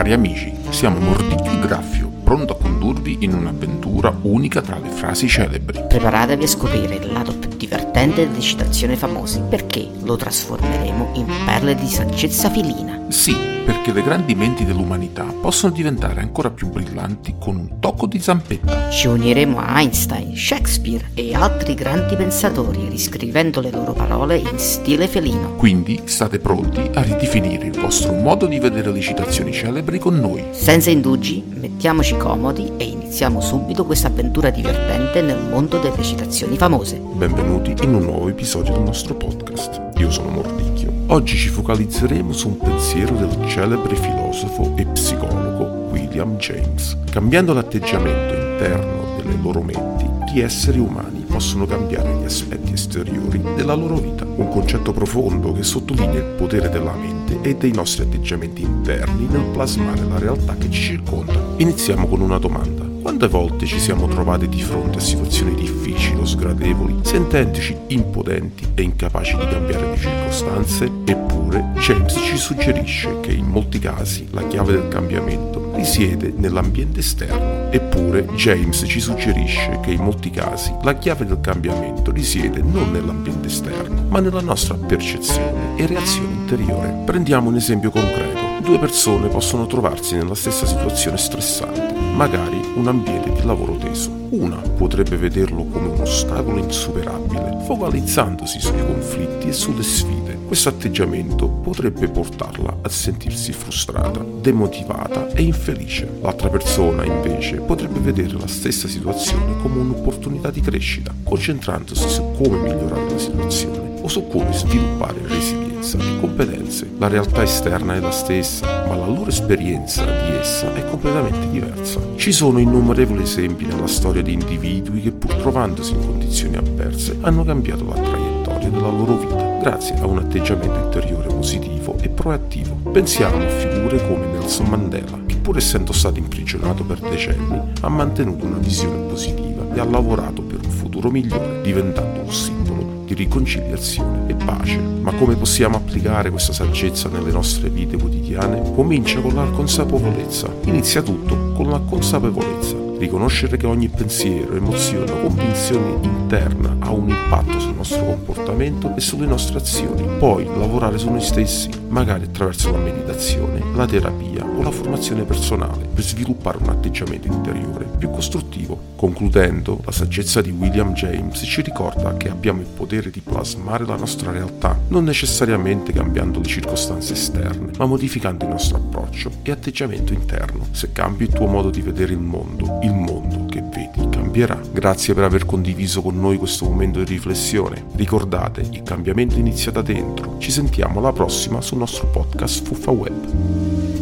Cari amici, siamo Mordicchio e Graffio, pronto a condurvi in un'avventura unica tra le frasi celebri. Preparatevi a scoprire il lato più divertente delle citazioni famose, perché lo trasformeremo in perle di saggezza filina. Sì, perché le grandi menti dell'umanità possono diventare ancora più brillanti con un tocco di zampetta. Ci uniremo a Einstein, Shakespeare e altri grandi pensatori, riscrivendo le loro parole in stile felino. Quindi state pronti a ridefinire il vostro modo di vedere le citazioni celebri con noi. Senza indugi, mettiamoci comodi e iniziamo subito questa avventura divertente nel mondo delle citazioni famose. Benvenuti in un nuovo episodio del nostro podcast. Io sono Mordicchio. Oggi ci focalizzeremo su un pensiero del celebre filosofo e psicologo William James. Cambiando l'atteggiamento interno delle loro menti, gli esseri umani possono cambiare gli aspetti esteriori della loro vita. Un concetto profondo che sottolinea il potere della mente e dei nostri atteggiamenti interni nel plasmare la realtà che ci circonda. Iniziamo con una domanda. Quante volte ci siamo trovati di fronte a situazioni difficili sgradevoli, sentendoci impotenti e incapaci di cambiare le circostanze? Eppure James ci suggerisce che in molti casi la chiave del cambiamento risiede nell'ambiente esterno. Eppure James ci suggerisce che in molti casi la chiave del cambiamento risiede non nell'ambiente esterno, ma nella nostra percezione e reazione interiore. Prendiamo un esempio concreto. Due persone possono trovarsi nella stessa situazione stressante, magari un ambiente di lavoro teso. Una potrebbe vederlo come un ostacolo insuperabile, focalizzandosi sui conflitti e sulle sfide. Questo atteggiamento potrebbe portarla a sentirsi frustrata, demotivata e infelice. L'altra persona, invece, potrebbe vedere la stessa situazione come un'opportunità di crescita, concentrandosi su come migliorare la situazione o su come sviluppare resilienza e competenze. La realtà esterna è la stessa, ma la loro esperienza di essa è completamente diversa. Ci sono innumerevoli esempi nella storia di individui che pur trovandosi in condizioni avverse hanno cambiato la traiettoria della loro vita grazie a un atteggiamento interiore positivo e proattivo. Pensiamo a figure come Nelson Mandela, che pur essendo stato imprigionato per decenni ha mantenuto una visione positiva e ha lavorato per un futuro migliore, diventando un simbolo di riconciliazione e pace. Ma come possiamo applicare questa saggezza nelle nostre vite quotidiane? Comincia con la consapevolezza. Inizia tutto con la consapevolezza. Riconoscere che ogni pensiero, emozione o convinzione interna ha un impatto sul nostro comportamento e sulle nostre azioni. Poi lavorare su noi stessi, magari attraverso la meditazione, la terapia o la formazione personale, per sviluppare un atteggiamento interiore più costruttivo. Concludendo, la saggezza di William James ci ricorda che abbiamo il potere di plasmare la nostra realtà, non necessariamente cambiando le circostanze esterne, ma modificando il nostro approccio e atteggiamento interno. Se cambi il tuo modo di vedere il mondo, il mondo vedi cambierà. Grazie per aver condiviso con noi questo momento di riflessione. Ricordate, il cambiamento inizia da dentro. Ci sentiamo alla prossima sul nostro podcast Fuffa Web.